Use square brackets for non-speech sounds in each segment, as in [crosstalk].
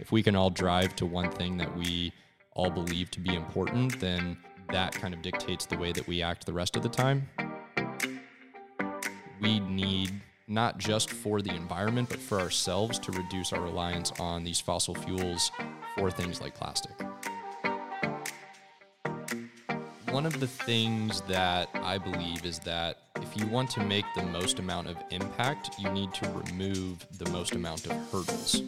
if we can all drive to one thing that we all believe to be important, then that kind of dictates the way that we act the rest of the time. We need not just for the environment, but for ourselves to reduce our reliance on these fossil fuels for things like plastic. One of the things that I believe is that if you want to make the most amount of impact, you need to remove the most amount of hurdles.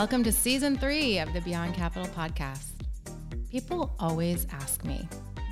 Welcome to season three of the Beyond Capital podcast. People always ask me,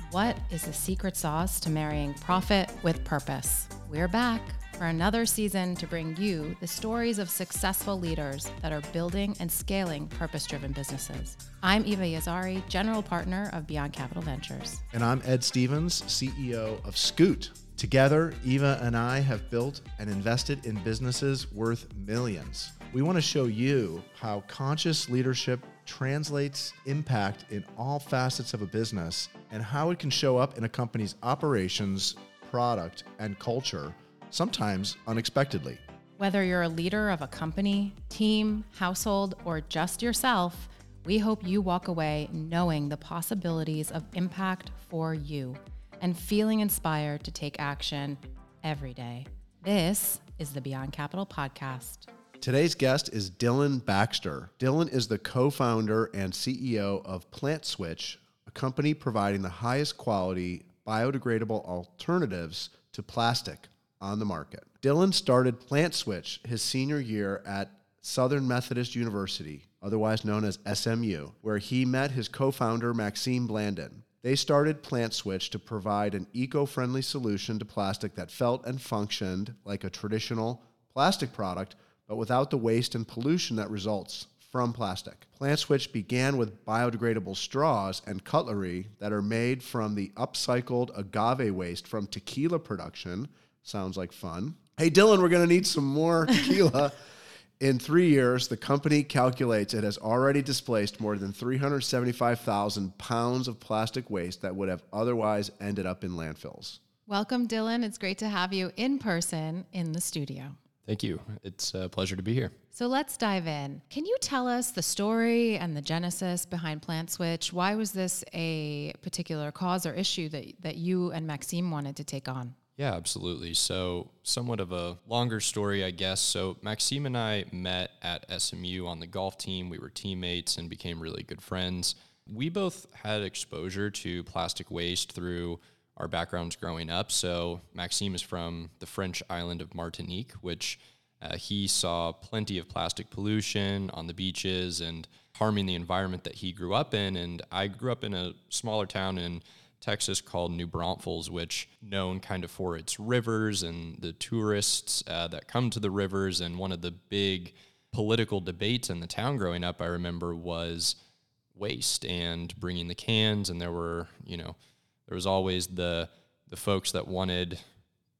what is the secret sauce to marrying profit with purpose? We're back for another season to bring you the stories of successful leaders that are building and scaling purpose driven businesses. I'm Eva Yazhari, General Partner of Beyond Capital Ventures. And I'm Ed Stevens, CEO of Scoot. Together, Eva and I have built and invested in businesses worth millions. We want to show you how conscious leadership translates impact in all facets of a business and how it can show up in a company's operations, product, and culture, sometimes unexpectedly. Whether you're a leader of a company, team, household, or just yourself, we hope you walk away knowing the possibilities of impact for you and feeling inspired to take action every day. This is the Beyond Capital Podcast. Today's guest is Dillon Baxter. Dillon is the co founder and CEO of PlantSwitch, a company providing the highest quality biodegradable alternatives to plastic on the market. Dillon started PlantSwitch his senior year at Southern Methodist University, otherwise known as SMU, where he met his co founder Maxime Blandin. They started PlantSwitch to provide an eco friendly solution to plastic that felt and functioned like a traditional plastic product but without the waste and pollution that results from plastic. PlantSwitch began with biodegradable straws and cutlery that are made from the upcycled agave waste from tequila production. Sounds like fun. Hey, Dillon, we're going to need some more [laughs] tequila. In three years, the company calculates it has already displaced more than 375,000 pounds of plastic waste that would have otherwise ended up in landfills. Welcome, Dillon. It's great to have you in person in the studio. Thank you. It's a pleasure to be here. So let's dive in. Can you tell us the story and the genesis behind PlantSwitch? Why was this a particular cause or issue that, that you and Maxime wanted to take on? Yeah, absolutely. So, somewhat of a longer story, I guess. So, Maxime and I met at SMU on the golf team. We were teammates and became really good friends. We both had exposure to plastic waste through our backgrounds growing up. So Maxime is from the French island of Martinique, which uh, he saw plenty of plastic pollution on the beaches and harming the environment that he grew up in. And I grew up in a smaller town in Texas called New Braunfels, which known kind of for its rivers and the tourists uh, that come to the rivers. And one of the big political debates in the town growing up, I remember, was waste and bringing the cans. And there were, you know, there was always the the folks that wanted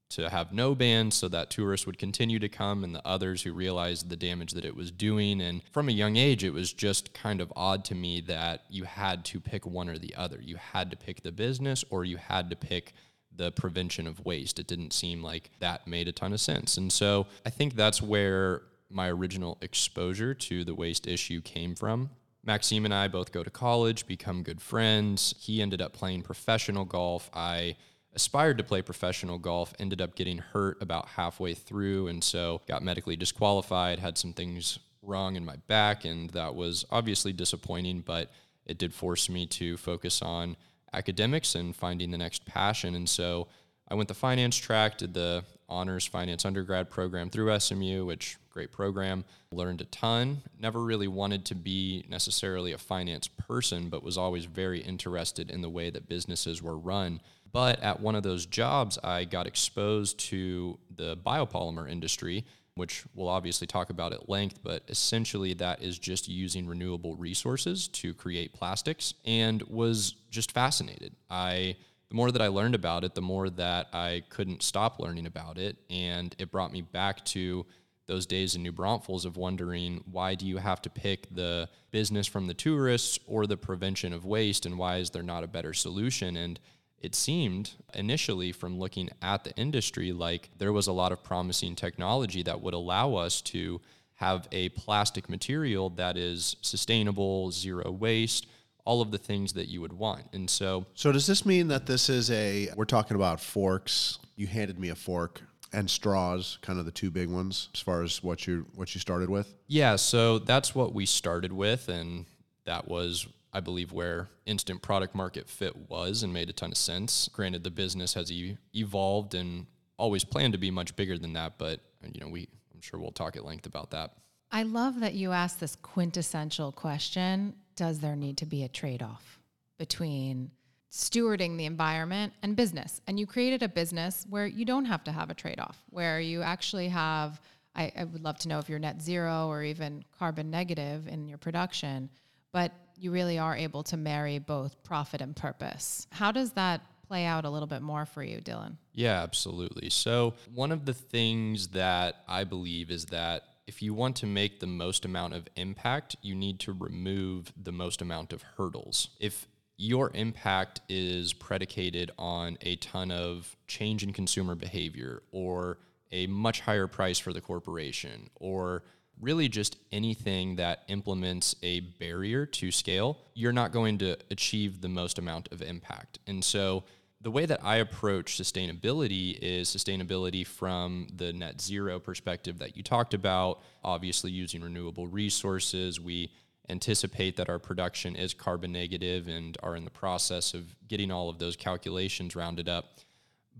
to have no bans so that tourists would continue to come and the others who realized the damage that it was doing. And from a young age it was just kind of odd to me that you had to pick one or the other. You had to pick the business or you had to pick the prevention of waste. It didn't seem like that made a ton of sense. And so i think that's where my original exposure to the waste issue came from Maxime and I both go to college, become good friends. He ended up playing professional golf. I aspired to play professional golf, ended up getting hurt about halfway through, and so got medically disqualified, had some things wrong in my back, and that was obviously disappointing, but it did force me to focus on academics and finding the next passion. And so I went the finance track, did the honors finance undergrad program through SMU, which great program. Learned a ton. Never really wanted to be necessarily a finance person, but was always very interested in the way that businesses were run. But at one of those jobs, I got exposed to the biopolymer industry, which we'll obviously talk about at length, but essentially that is just using renewable resources to create plastics and was just fascinated. I the more that I learned about it, the more that I couldn't stop learning about it. And it brought me back to those days in New Braunfels of wondering why do you have to pick the business from the tourists or the prevention of waste and why is there not a better solution? And it seemed initially from looking at the industry like there was a lot of promising technology that would allow us to have a plastic material that is sustainable, zero waste, all of the things that you would want. And so, So does this mean that this is a we're talking about forks? You handed me a fork and straws, kind of the two big ones as far as what you what you started with. yeah, so that's what we started with. And that was, I believe, where instant product market fit was and made a ton of sense. Granted, the business has e- evolved and always planned to be much bigger than that, but, you know, we, I'm sure we'll talk at length about that. I love that you asked this quintessential question Does there need to be a trade off between stewarding the environment and business? And you created a business where you don't have to have a trade off, where you actually have. I, I would love to know if you're net zero or even carbon negative in your production, but you really are able to marry both profit and purpose. How does that play out a little bit more for you, Dillon? Yeah, absolutely. So, one of the things that I believe is that if you want to make the most amount of impact, you need to remove the most amount of hurdles. If your impact is predicated on a ton of change in consumer behavior or a much higher price for the corporation or really just anything that implements a barrier to scale, you're not going to achieve the most amount of impact. And so the way that I approach sustainability is sustainability from the net zero perspective that you talked about, obviously using renewable resources. We anticipate that our production is carbon negative and are in the process of getting all of those calculations rounded up.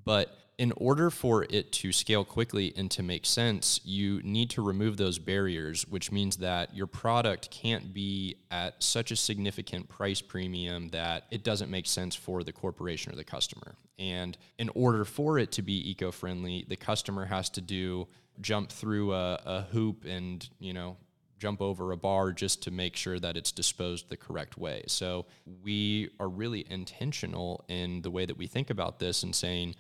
But in order for it to scale quickly and to make sense, you need to remove those barriers, which means that your product can't be at such a significant price premium that it doesn't make sense for the corporation or the customer. And in order for it to be eco-friendly, the customer has to do jump through a, a hoop and, you know, jump over a bar just to make sure that it's disposed the correct way. So we are really intentional in the way that we think about this and saying,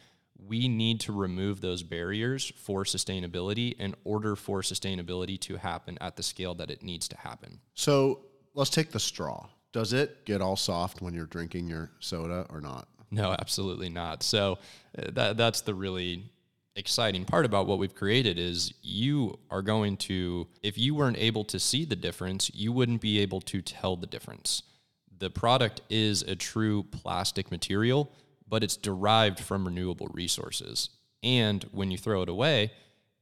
we need to remove those barriers for sustainability in order for sustainability to happen at the scale that it needs to happen. So let's take the straw. Does it get all soft when you're drinking your soda or not? No, absolutely not. So uh, that that's the really exciting part about what we've created is you are going to if you weren't able to see the difference, you wouldn't be able to tell the difference. The product is a true plastic material but it's derived from renewable resources. And when you throw it away,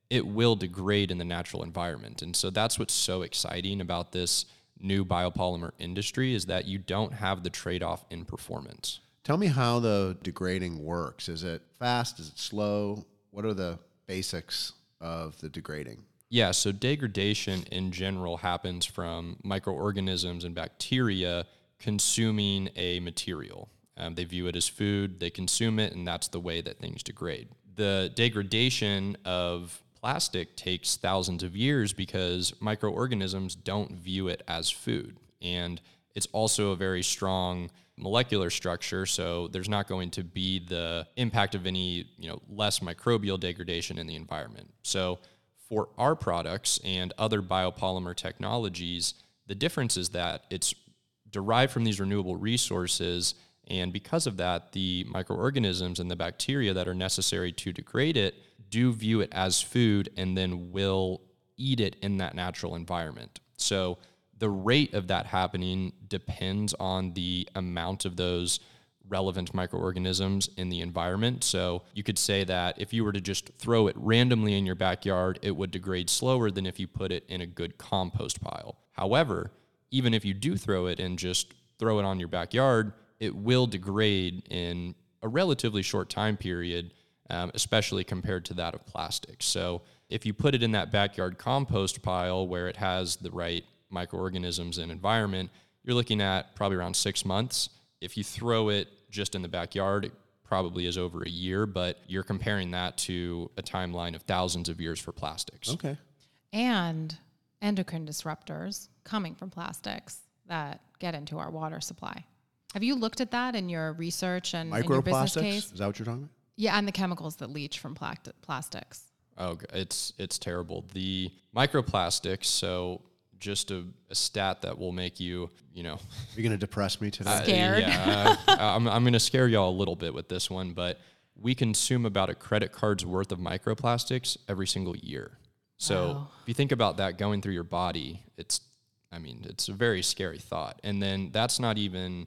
it will degrade in the natural environment. And so that's what's so exciting about this new biopolymer industry is that you don't have the trade-off in performance. Tell me how the degrading works. Is it fast? Is it slow? What are the basics of the degrading? Yeah, so degradation in general happens from microorganisms and bacteria consuming a material. Um, they view it as food, they consume it, and that's the way that things degrade. The degradation of plastic takes thousands of years because microorganisms don't view it as food. And it's also a very strong molecular structure, so there's not going to be the impact of any, you know, less microbial degradation in the environment. So for our products and other biopolymer technologies, the difference is that it's derived from these renewable resources and because of that, the microorganisms and the bacteria that are necessary to degrade it do view it as food and then will eat it in that natural environment. So the rate of that happening depends on the amount of those relevant microorganisms in the environment. So you could say that if you were to just throw it randomly in your backyard, it would degrade slower than if you put it in a good compost pile. However, even if you do throw it and just throw it on your backyard, it will degrade in a relatively short time period, um, especially compared to that of plastic. So if you put it in that backyard compost pile where it has the right microorganisms and environment, you're looking at probably around six months. If you throw it just in the backyard, it probably is over a year, but you're comparing that to a timeline of thousands of years for plastics. Okay. And endocrine disruptors coming from plastics that get into our water supply. Have you looked at that in your research and in your business case? Is that what you're talking about? Yeah, and the chemicals that leach from plastics. Oh, it's it's terrible. The microplastics, so just a, a stat that will make you, you know, You're going to depress me today. uh, Scared. yeah, uh, I'm, I'm going to scare y'all a little bit with this one, but we consume about a credit card's worth of microplastics every single year. So Wow. if you think about that going through your body, it's, I mean, it's a very scary thought. And then that's not even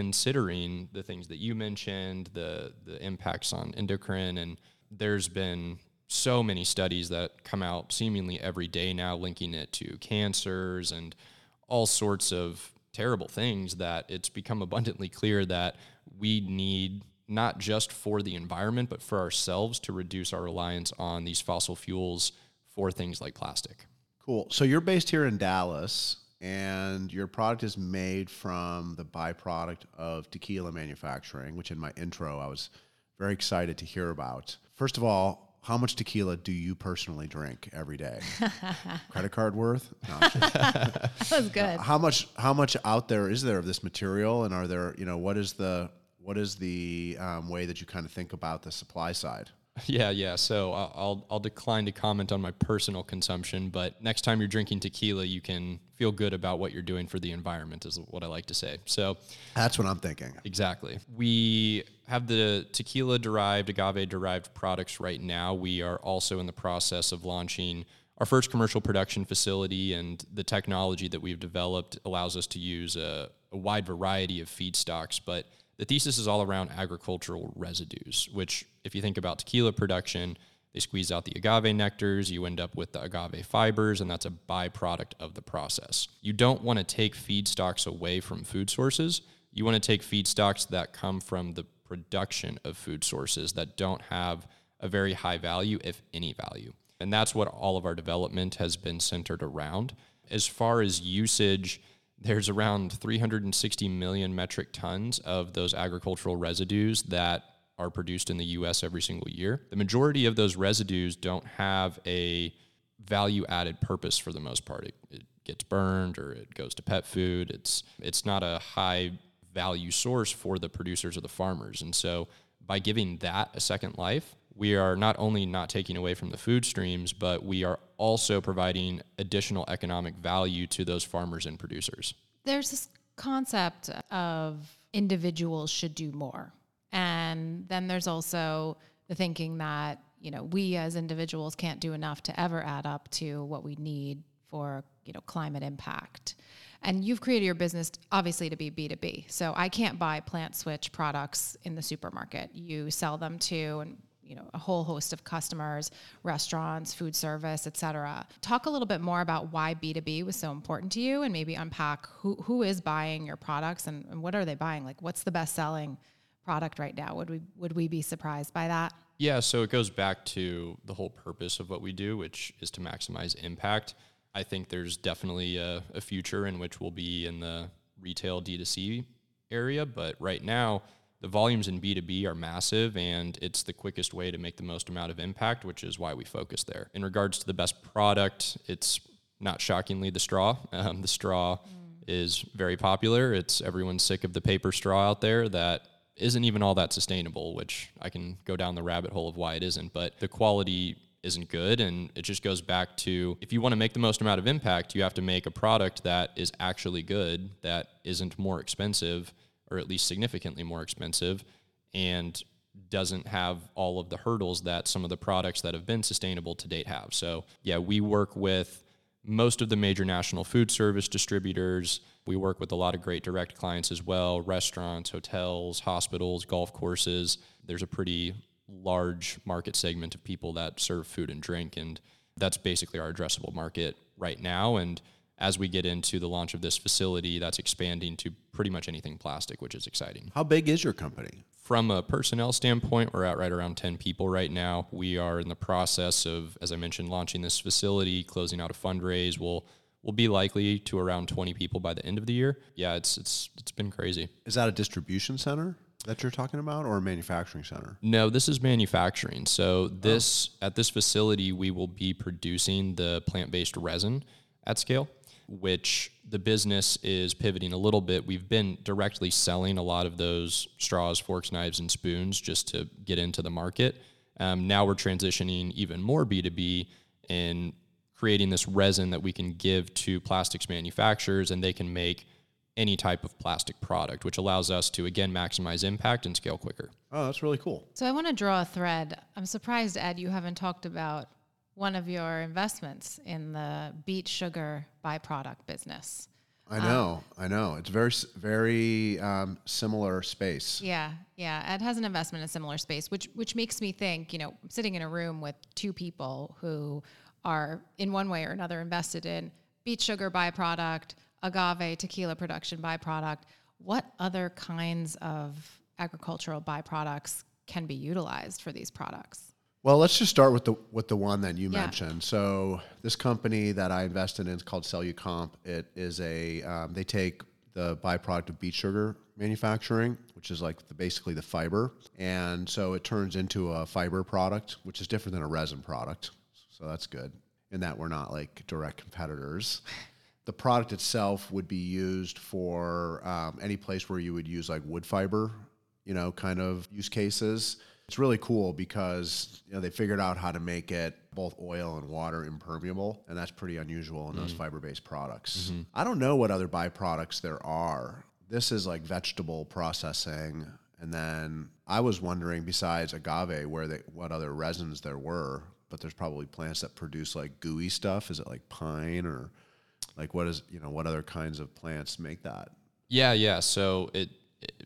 considering the things that you mentioned, the the impacts on endocrine, and there's been so many studies that come out seemingly every day now linking it to cancers and all sorts of terrible things that it's become abundantly clear that we need not just for the environment but for ourselves to reduce our reliance on these fossil fuels for things like plastic. Cool. So you're based here in Dallas, and your product is made from the byproduct of tequila manufacturing, which in my intro I was very excited to hear about. First of all, how much tequila do you personally drink every day? [laughs] Credit card worth? No, [laughs] That was good. how much? How much out there is there of this material, and are there? You know, what is the what is the um, way that you kind of think about the supply side? Yeah, yeah. So I'll, I'll decline to comment on my personal consumption, but next time you're drinking tequila, you can feel good about what you're doing for the environment. Is what I like to say. So That's what I'm thinking. Exactly. We have the tequila derived, agave derived products right now. We are also in the process of launching our first commercial production facility, and the technology that we've developed allows us to use a, a wide variety of feedstocks. But the thesis is all around agricultural residues, which, if you think about tequila production, they squeeze out the agave nectars, you end up with the agave fibers, and that's a byproduct of the process. You don't want to take feedstocks away from food sources. You want to take feedstocks that come from the production of food sources that don't have a very high value, if any value. And that's what all of our development has been centered around. As far as usage, there's around 360 million metric tons of those agricultural residues that are produced in the US every single year. The majority of those residues don't have a value added purpose for the most part. It, it gets burned or it goes to pet food. It's it's not a high value source for the producers or the farmers. And so by giving that a second life, we are not only not taking away from the food streams, but we are also providing additional economic value to those farmers and producers. There's this concept of individuals should do more. And then there's also the thinking that, you know, we as individuals can't do enough to ever add up to what we need for, you know, climate impact. And you've created your business obviously to be B2B. So I can't buy PlantSwitch products in the supermarket. You sell them to and you know a whole host of customers restaurants food service et cetera. Talk a little bit more about why b2b was so important to you and maybe unpack who, who is buying your products and, and what are they buying? Like what's the best selling product right now? Would we would we be surprised by that? Yeah, so it goes back to the whole purpose of what we do, which is to maximize impact. I think there's definitely a, a future in which we'll be in the retail D2C area, but right now, the volumes in B2B are massive and it's the quickest way to make the most amount of impact, which is why we focus there. In regards to the best product, it's not shockingly the straw. [laughs] Um, the straw is very popular. It's everyone's sick of the paper straw out there that isn't even all that sustainable, which I can go down the rabbit hole of why it isn't, but the quality isn't good. And it just goes back to if you want to make the most amount of impact, you have to make a product that is actually good, that isn't more expensive, or at least significantly more expensive, and doesn't have all of the hurdles that some of the products that have been sustainable to date have. So, yeah, we work with most of the major national food service distributors. We work with a lot of great direct clients as well restaurants, hotels, hospitals, golf courses. There's a pretty large market segment of people that serve food and drink, and that's basically our addressable market right now. And as we get into the launch of this facility, that's expanding to pretty much anything plastic, which is exciting. How big is your company? From a personnel standpoint, we're at right around 10 people right now. We are in the process of, as I mentioned, launching this facility, closing out a fundraise. We'll we'll be likely to around 20 people by the end of the year. Yeah, it's it's it's been crazy. Is that a distribution center that you're talking about, or a manufacturing center? No, this is manufacturing. So this at this facility, we will be producing the plant-based resin at scale, which the business is pivoting a little bit. We've been directly selling a lot of those straws, forks, knives, and spoons just to get into the market. Um, now we're transitioning even more B2B in creating this resin that we can give to plastics manufacturers and they can make any type of plastic product, which allows us to again maximize impact and scale quicker. Oh, that's really cool. So I want to draw a thread. I'm surprised, Ed, you haven't talked about one of your investments in the beet sugar byproduct business. I know, I know. It's very, very um, similar space. Yeah, yeah. Ed has an investment in a similar space, which which makes me think. You know, I'm sitting in a room with two people who are in one way or another invested in beet sugar byproduct, agave tequila production byproduct. What other kinds of agricultural byproducts can be utilized for these products? Well, let's just start with the with the one that you Yeah. mentioned. So this company that I invested in is called Cellucomp. It is a um, they take the byproduct of beet sugar manufacturing, which is like the, basically the fiber, and so it turns into a fiber product, which is different than a resin product. So that's good in that we're not like direct competitors. The product itself would be used for um, any place where you would use like wood fiber, you know, kind of use cases. It's really cool because you know they figured out how to make it both oil and water impermeable, and that's pretty unusual in those mm. fiber-based products. Mm-hmm. I don't know what other byproducts there are. This is like vegetable processing, and then I was wondering, besides agave, where they what other resins there were. But there's probably plants that produce like gooey stuff. Is it like pine or like what is you know what other kinds of plants make that? Yeah, yeah. So it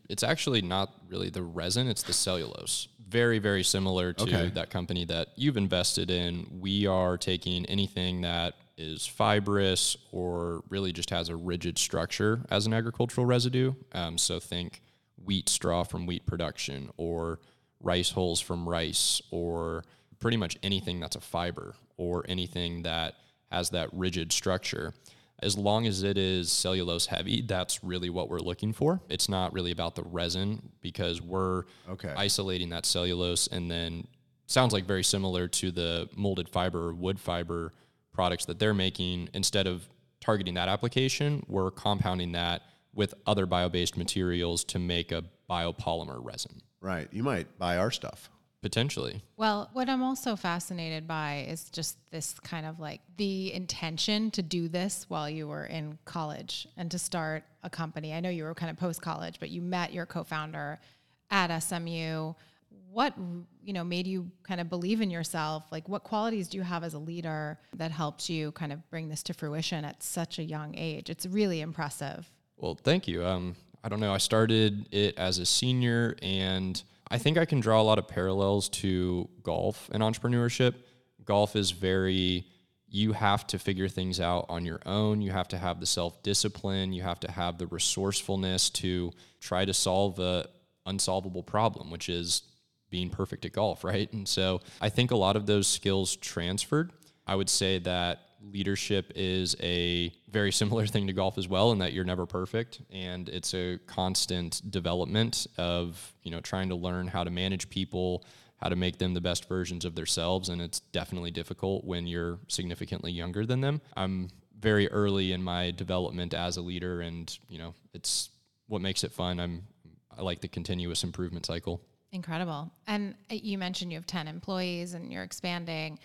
it's actually not really the resin; it's the cellulose. Very, very similar to Okay. that company that you've invested in. We are taking anything that is fibrous or really just has a rigid structure as an agricultural residue. Um, so think wheat straw from wheat production, or rice hulls from rice, or pretty much anything that's a fiber, or anything that has that rigid structure as long as it is cellulose heavy, that's really what we're looking for. It's not really about the resin because we're Okay. isolating that cellulose and then sounds like very similar to the molded fiber or wood fiber products that they're making. Instead of targeting that application, we're compounding that with other bio-based materials to make a biopolymer resin. Right. You might buy our stuff. Potentially. Well, what I'm also fascinated by is just this kind of like the intention to do this while you were in college and to start a company. I know you were kind of post college, but you met your co-founder at SMU. What you know made you kind of believe in yourself? Like, what qualities do you have as a leader that helped you kind of bring this to fruition at such a young age? It's really impressive. Well, thank you. Um, I don't know. I started it as a senior, and I think I can draw a lot of parallels to golf and entrepreneurship. Golf is very, you have to figure things out on your own. You have to have the self discipline. You have to have the resourcefulness to try to solve a unsolvable problem, which is being perfect at golf, [laughs] right? And so I think a lot of those skills transferred. I would say that leadership is a very similar [laughs] thing to golf as well in that you're never perfect and it's a constant development of you know trying to learn how to manage people how to make them the best versions of themselves and it's definitely difficult when you're significantly younger than them i'm very early in my development as a leader and you know it's what makes it fun i'm i like the continuous improvement cycle Incredible. And uh, you mentioned you have 10 employees and you're expanding.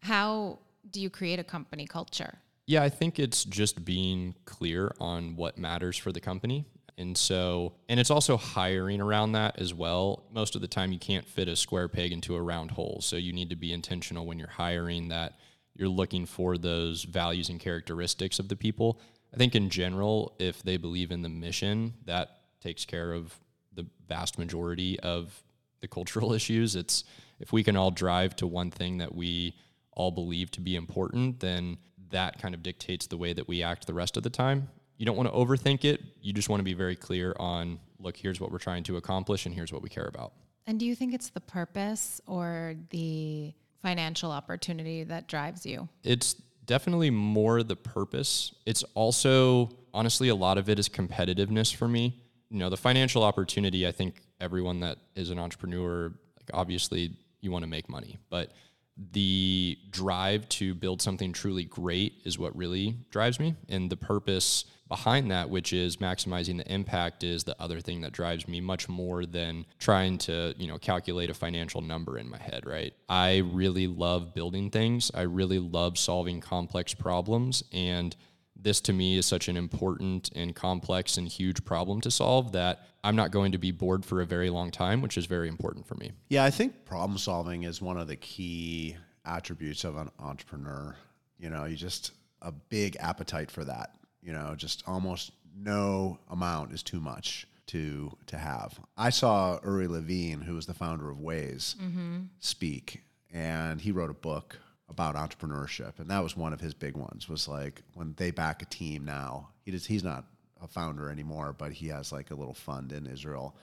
How do you create a company culture? Yeah, I think it's just being clear on what matters for the company. And so, and it's also hiring around that as well. Most of the time, you can't fit a square peg into a round hole. So, you need to be intentional when you're hiring that you're looking for those values and characteristics of the people. I think, in general, if they believe in the mission, that takes care of the vast majority of the cultural [laughs] issues. It's if we can all drive to one thing that we all believe to be important, then that kind of dictates the way that we act the rest of the time. You don't want to overthink it. You just want to be very clear on look, here's what we're trying to accomplish, and here's what we care about. And do you think it's the purpose or the financial opportunity that drives you? It's definitely more the purpose. It's also, honestly, a lot of it is competitiveness for me. You know, the financial opportunity, I think everyone that is an entrepreneur, like obviously you want to make money, but the drive to build something truly great is what really drives me. And the purpose behind that, which is maximizing the impact, is the other thing that drives me much more than trying to, you know, calculate a financial number in my head, right? I really love building things. I really love solving complex problems. And this to me is such an important and complex and huge problem to solve that I'm not going to be bored for a very long time, which is very important for me. Yeah, I think problem solving is one of the key attributes of an entrepreneur. You know, you just a big appetite for that. You know, just almost no amount is too much to to have. I saw Uri Levine, who was the founder of Waze, mm-hmm. speak, and he wrote a book about entrepreneurship, and that was one of his big ones. Was like when they back a team now. He does. He's not a founder anymore, but he has like a little fund in Israel.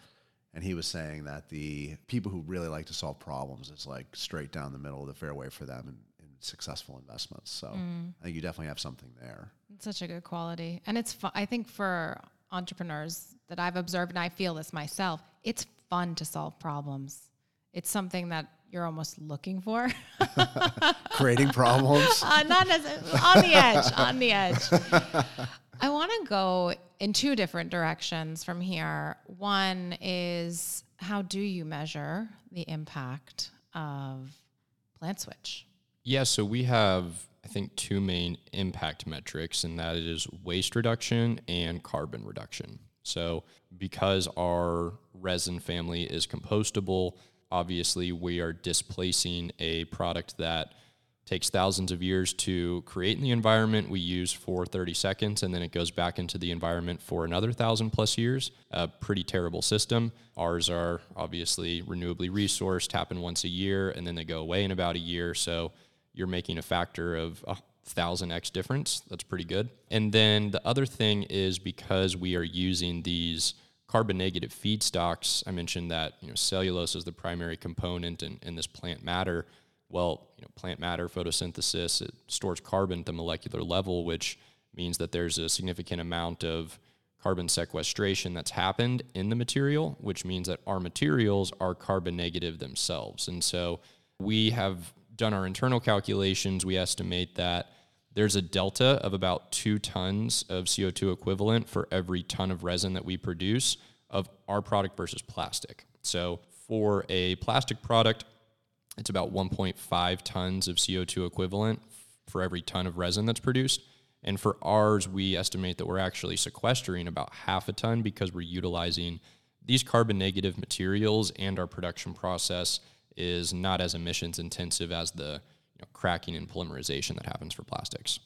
And he was saying that the people who really like to solve problems is like straight down the middle of the fairway for them in, in successful investments. So hmm. I think you definitely have something there. It's such a good quality. And it's fun. I think for entrepreneurs that I've observed, and I feel this myself, it's fun to solve problems. It's something that you're almost looking for. [laughs] Creating problems. [laughs] uh, not as on the edge, on the edge. I want to go in two different directions from here. One is how do you measure the impact of PlantSwitch? Yeah, so we have, I think, two main impact metrics, and that is waste reduction and carbon reduction. So, because our resin family is compostable, obviously we are displacing a product that takes thousands of years to create in the environment. We use for 30 seconds, and then it goes back into the environment for another thousand plus years. A pretty terrible system. Ours are obviously renewably resourced, happen once a year, and then they go away in about a year. So you're making a factor of a thousand X difference. That's pretty good. And then the other thing is because we are using these carbon negative feedstocks, I mentioned that you know cellulose is the primary component in, in this plant matter. Well, you know, plant matter, photosynthesis, it stores carbon at the molecular level, which means that there's a significant amount of carbon sequestration that's happened in the material, which means that our materials are carbon negative themselves. And so we have done our internal calculations. We estimate that there's a delta of about two tons of CO2 equivalent for every ton of resin that we produce of our product versus plastic. So for a plastic product, it's about 1.5 tons of CO2 equivalent for every ton of resin that's produced. And for ours, we estimate that we're actually sequestering about half a ton because we're utilizing these carbon negative materials and our production process is not as emissions intensive as the know, cracking and polymerization that happens for plastics.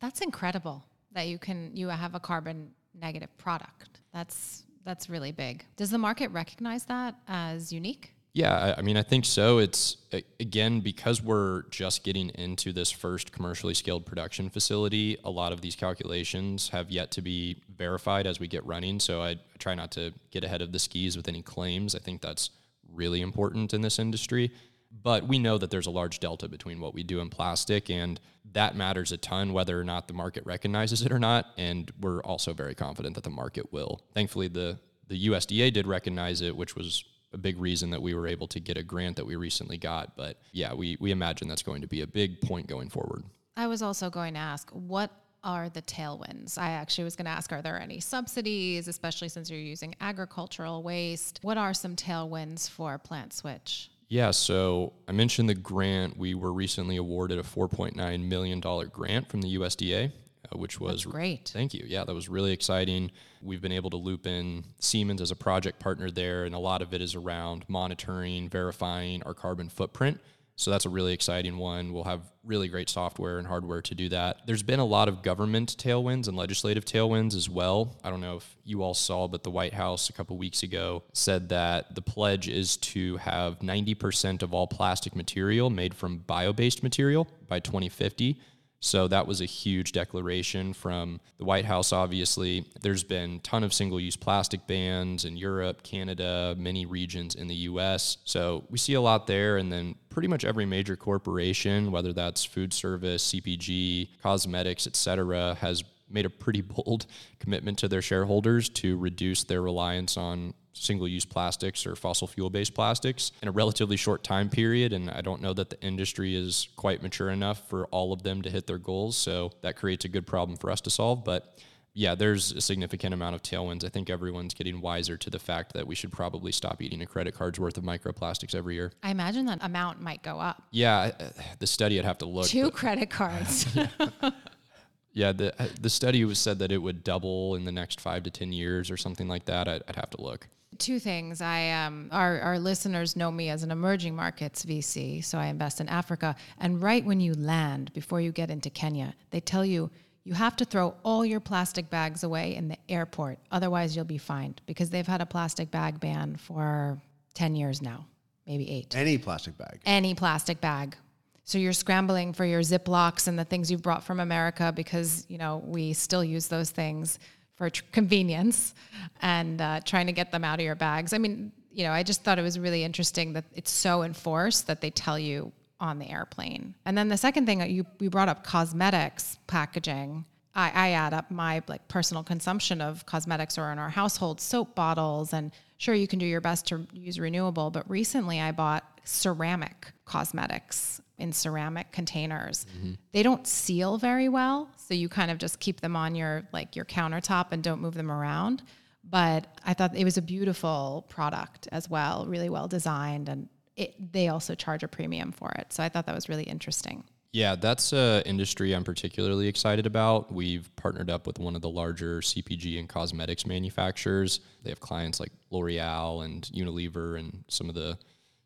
That's incredible that you can you have a carbon negative product. That's that's really big. Does the market recognize that as unique? Yeah, I, I mean, I think so. It's again because we're just getting into this first commercially scaled production facility. A lot of these calculations have yet to be verified as we get running. So I, I try not to get ahead of the skis with any claims. I think that's really important in this industry. But we know that there's a large delta between what we do in plastic, and that matters a ton, whether or not the market recognizes it or not. And we're also very confident that the market will. Thankfully, the the USDA did recognize it, which was a big reason that we were able to get a grant that we recently got. But yeah, we, we imagine that's going to be a big point going forward. I was also going to ask what are the tailwinds? I actually was going to ask are there any subsidies, especially since you're using agricultural waste? What are some tailwinds for PlantSwitch? Yeah, so I mentioned the grant. We were recently awarded a $4.9 million grant from the USDA, uh, which was That's great. Thank you. Yeah, that was really exciting. We've been able to loop in Siemens as a project partner there, and a lot of it is around monitoring, verifying our carbon footprint. So that's a really exciting one. We'll have really great software and hardware to do that. There's been a lot of government tailwinds and legislative tailwinds as well. I don't know if you all saw, but the White House a couple weeks ago said that the pledge is to have 90% of all plastic material made from bio based material by 2050. So that was a huge declaration from the White House, obviously. There's been ton of single use plastic bans in Europe, Canada, many regions in the US. So we see a lot there. And then pretty much every major corporation, whether that's food service, CPG, cosmetics, et cetera, has made a pretty [laughs] bold commitment to their shareholders to reduce their reliance on single use plastics or fossil fuel based plastics in a relatively short time period. And I don't know that the industry is quite mature enough for all of them to hit their goals. So that creates a good problem for us to solve. But yeah, there's a significant amount of tailwinds. I think everyone's getting wiser to the fact that we should probably stop eating a credit card's worth of microplastics every year. I imagine that amount might go up. Yeah, uh, the study I'd have to look. Two but- credit cards. [laughs] yeah, the uh, the study was said that it would double in the next five to ten years or something like that. I'd, I'd have to look. Two things. I um, our our listeners know me as an emerging markets VC, so I invest in Africa. And right when you land, before you get into Kenya, they tell you you have to throw all your plastic bags away in the airport, otherwise you'll be fined because they've had a plastic bag ban for ten years now, maybe eight. Any plastic bag. any plastic bag. So you're scrambling for your Ziplocs and the things you've brought from America because you know we still use those things for tr- convenience and uh, trying to get them out of your bags. I mean, you know, I just thought it was really interesting that it's so enforced that they tell you on the airplane. And then the second thing you we brought up cosmetics packaging. I, I add up my like personal consumption of cosmetics or in our household soap bottles and sure you can do your best to use renewable but recently i bought ceramic cosmetics in ceramic containers. Mm-hmm. They don't seal very well so you kind of just keep them on your like your countertop and don't move them around. But i thought it was a beautiful product as well really well designed and it, they also charge a premium for it. So i thought that was really interesting. Yeah, that's an industry I'm particularly excited about. We've partnered up with one of the larger CPG and cosmetics manufacturers. They have clients like L'Oreal and Unilever and some of the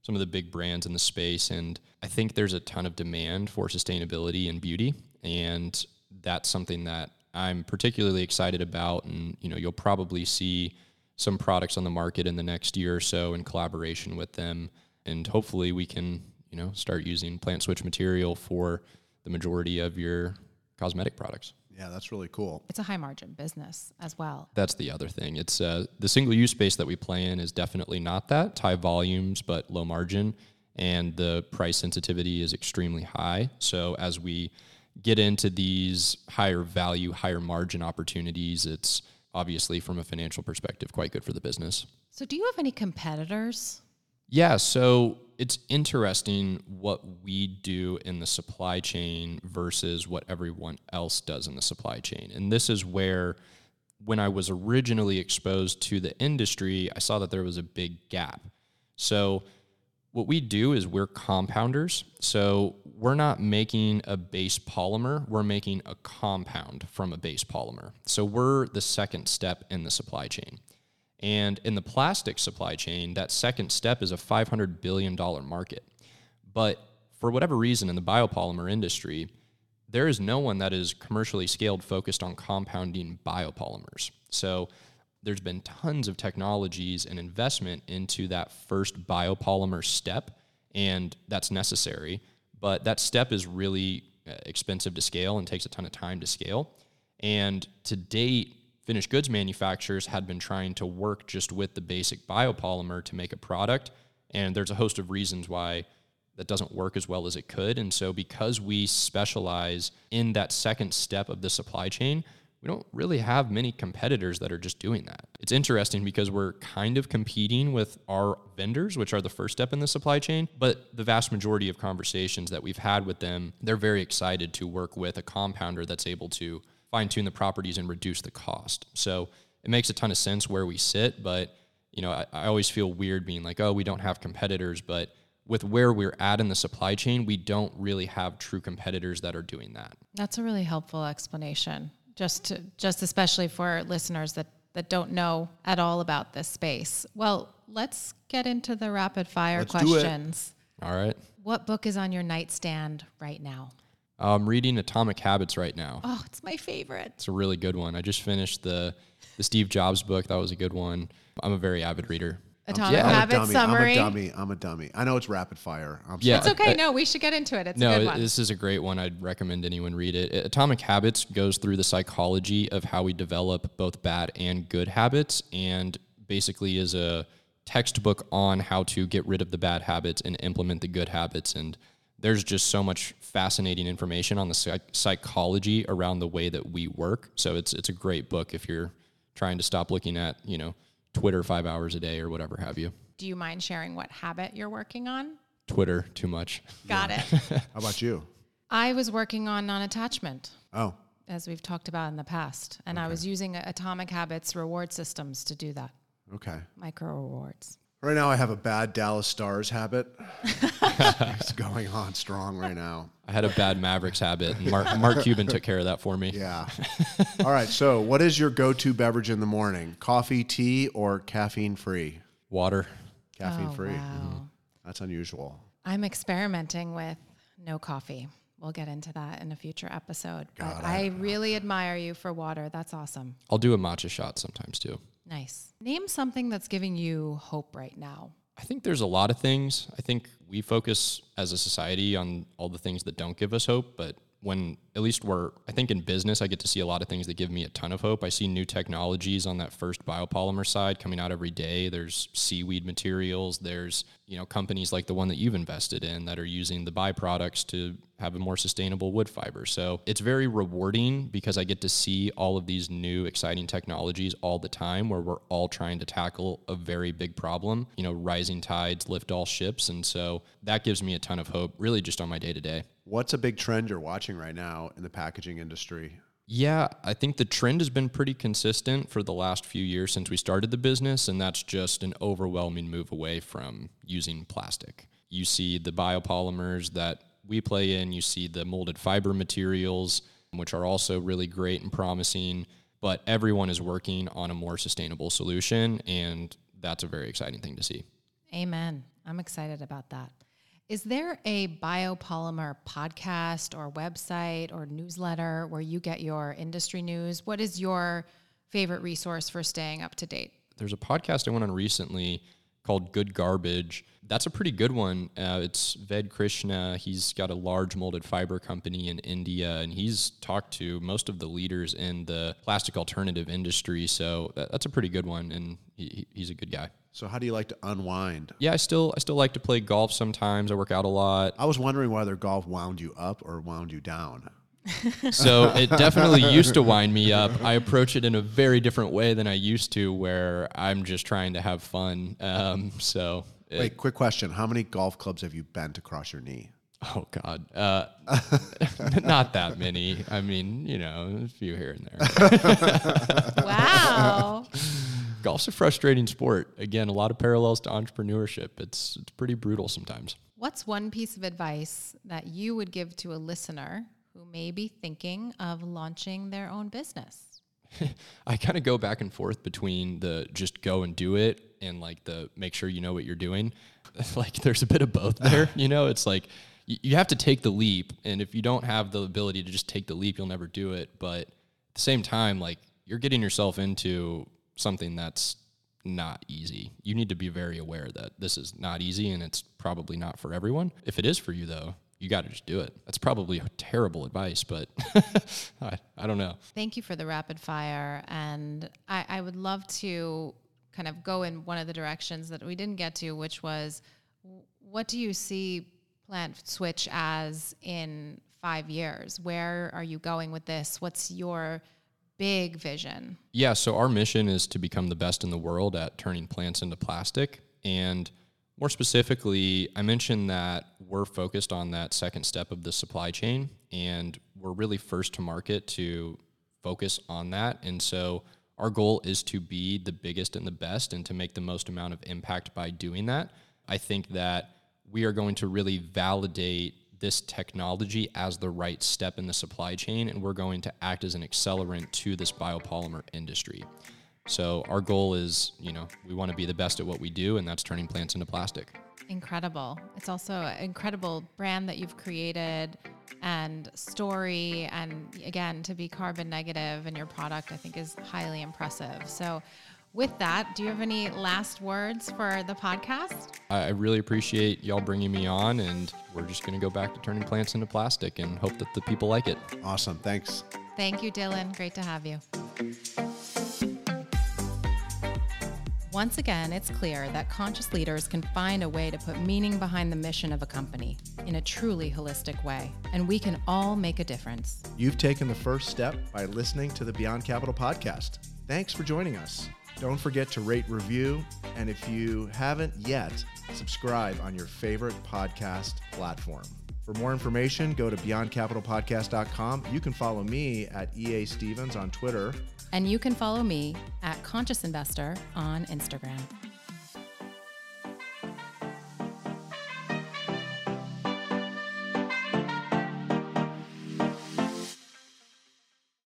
some of the big brands in the space and I think there's a ton of demand for sustainability and beauty and that's something that I'm particularly excited about and you know you'll probably see some products on the market in the next year or so in collaboration with them and hopefully we can you know start using PlantSwitch material for the majority of your cosmetic products Yeah, that's really cool. it's a high margin business as well. That's the other thing. It's uh, the single use space that we play in is definitely not that. It's high volumes but low margin and the price sensitivity is extremely high. So as we get into these higher value higher margin opportunities it's obviously from a financial perspective quite good for the business. So do you have any competitors Yeah, so it's interesting what we do in the supply chain versus what everyone else does in the supply chain. And this is where, when I was originally exposed to the industry, I saw that there was a big gap. So, what we do is we're compounders. So, we're not making a base polymer, we're making a compound from a base polymer. So, we're the second step in the supply chain. And in the plastic supply chain, that second step is a $500 billion market. But for whatever reason, in the biopolymer industry, there is no one that is commercially scaled focused on compounding biopolymers. So there's been tons of technologies and investment into that first biopolymer step, and that's necessary. But that step is really uh, expensive to scale and takes a ton of time to scale. And to date, finished goods manufacturers had been trying to work just with the basic biopolymer to make a product. And there's a host of reasons why that doesn't work as well as it could. And so, because we specialize in that second step of the supply chain, we don't really have many competitors that are just doing that. It's interesting because we're kind of competing with our vendors, which are the first step in the supply chain, but the vast majority of conversations that we've had with them, they're very excited to work with a compounder that's able to fine tune the properties and reduce the cost. So it makes a ton of sense where we sit, but you know, I, I always feel weird being like, oh, we don't have competitors, but with where we're at in the supply chain, we don't really have true competitors that are doing that. That's a really helpful explanation. Just to, just especially for listeners that that don't know at all about this space. Well, let's get into the rapid fire Let's do it. questions. All right. What book is on your nightstand right now? I'm reading Atomic Habits right now. Oh, it's my favorite. It's a really good one. I just finished the the Steve Jobs book. That was a good one. I'm a very avid reader. Atomic yeah. I'm a Habits dummy. summary. I'm a dummy. I'm a dummy. I know it's rapid fire. I'm Yeah. It's okay. Uh, no, we should get into it. It's a No, good one. this is a great one. I'd recommend anyone read it. Uh, Atomic Habits goes through the psychology of how we develop both bad and good habits and basically is a textbook on how to get rid of the bad habits and implement the good habits and there's just so much fascinating information on the psych- psychology around the way that we work. So it's it's a great book if you're trying to stop looking at, you know, Twitter 5 hours a day or whatever have you. Do you mind sharing what habit you're working on? Twitter too much. Got it. [laughs] How about you? I was working on non-attachment. Oh, as we've talked about in the past. And I was using Atomic Habits reward systems to do that, Okay. micro rewards. Right now, I have a bad Dallas Stars habit. [laughs] it's going on strong right now. I had a bad Mavericks habit, and Mark, Mark Cuban took care of that for me. Yeah. [laughs] All right. So, what is your go to beverage in the morning? Coffee, tea, or caffeine free? Water. Caffeine Oh, free. wow. Mm-hmm. That's unusual. I'm experimenting with no coffee. We'll get into that in a future episode. But God, I really admire you for water. That's awesome. I'll do a matcha shot sometimes too. Nice. Name something that's giving you hope right now. I think there's a lot of things. I think we focus as a society on all the things that don't give us hope, but when at least we're I think in business I get to see a lot of things that give me a ton of hope. I see new technologies on that first biopolymer side coming out every day. There's seaweed materials, there's, you know, companies like the one that you've invested in that are using the byproducts to have a more sustainable wood fiber. So, it's very rewarding because I get to see all of these new exciting technologies all the time where we're all trying to tackle a very big problem. You know, rising tides lift all ships and so that gives me a ton of hope really just on my day to day. What's a big trend you're watching right now in the packaging industry? Yeah, I think the trend has been pretty consistent for the last few years since we started the business, and that's just an overwhelming move away from using plastic. You see the biopolymers that we play in, you see the molded fiber materials, which are also really great and promising, but everyone is working on a more sustainable solution, and that's a very exciting thing to see. Amen. I'm excited about that. Is there a biopolymer podcast or website or newsletter where you get your industry news? What is your favorite resource for staying up to date? There's a podcast I went on recently called Good Garbage. That's a pretty good one. Uh, it's Ved Krishna. He's got a large molded fiber company in India, and he's talked to most of the leaders in the plastic alternative industry. So that, that's a pretty good one, and he, he's a good guy. So, how do you like to unwind? Yeah, I still I still like to play golf sometimes. I work out a lot. I was wondering whether golf wound you up or wound you down. So it [laughs] definitely used to wind me up. I approach it in a very different way than I used to, where I'm just trying to have fun. Um, so, it- Wait, quick question. How many golf clubs have you bent across your knee? oh God, uh, not that many. I mean, you know, a few here and there. [laughs] [laughs] Wow. Golf's a frustrating sport. Again, a lot of parallels to entrepreneurship. It's it's pretty brutal sometimes. What's one piece of advice that you would give to a listener who may be thinking of launching their own business? [laughs] I kind of go back and forth between the just go and do it and like the make sure you know what you're doing. [laughs] like there's a bit of both there, [laughs] you know? It's like you, you have to take the leap and if you don't have the ability to just take the leap, you'll never do it. But at the same time, like you're getting yourself into something that's not easy. You need to be very aware that this is not easy and it's probably not for everyone. If it is for you though, you got to just do it. That's probably terrible advice, but [laughs] I, I don't know. Thank you for the rapid fire. And I, I would love to kind of go in one of the directions that we didn't get to, which was what do you see PlantSwitch as in five years? Where are you going with this? What's your big vision? Yeah, so our mission is to become the best in the world at turning plants into plastic. And more specifically, I mentioned that we're focused on that second step of the supply chain, and we're really first to market to focus on that. And so our goal is to be the biggest and the best and to make the most amount of impact by doing that. I think that we are going to really validate this technology as the right step in the supply chain, and we're going to act as an accelerant to this biopolymer industry. So our goal is, you know, we want to be the best at what we do, and that's turning plants into plastic. Incredible. It's also an incredible brand that you've created and story. And again, to be carbon negative in your product, I think is highly impressive. So, with that, do you have any last words for the podcast? I I really appreciate y'all bringing me on, and we're just going to go back to turning plants into plastic and hope that the people like it. Awesome. Thanks. Thank you, Dillon. Great to have you. Once again, it's clear that conscious leaders can find a way to put meaning behind the mission of a company in a truly holistic way, and we can all make a difference. You've taken the first step by listening to the Beyond Capital podcast. Thanks for joining us. Don't forget to rate, review, and if you haven't yet, subscribe on your favorite podcast platform. For more information, go to beyondcapitalpodcast.com. You can follow me at EA Stevens on Twitter. And you can follow me at Conscious Investor on Instagram.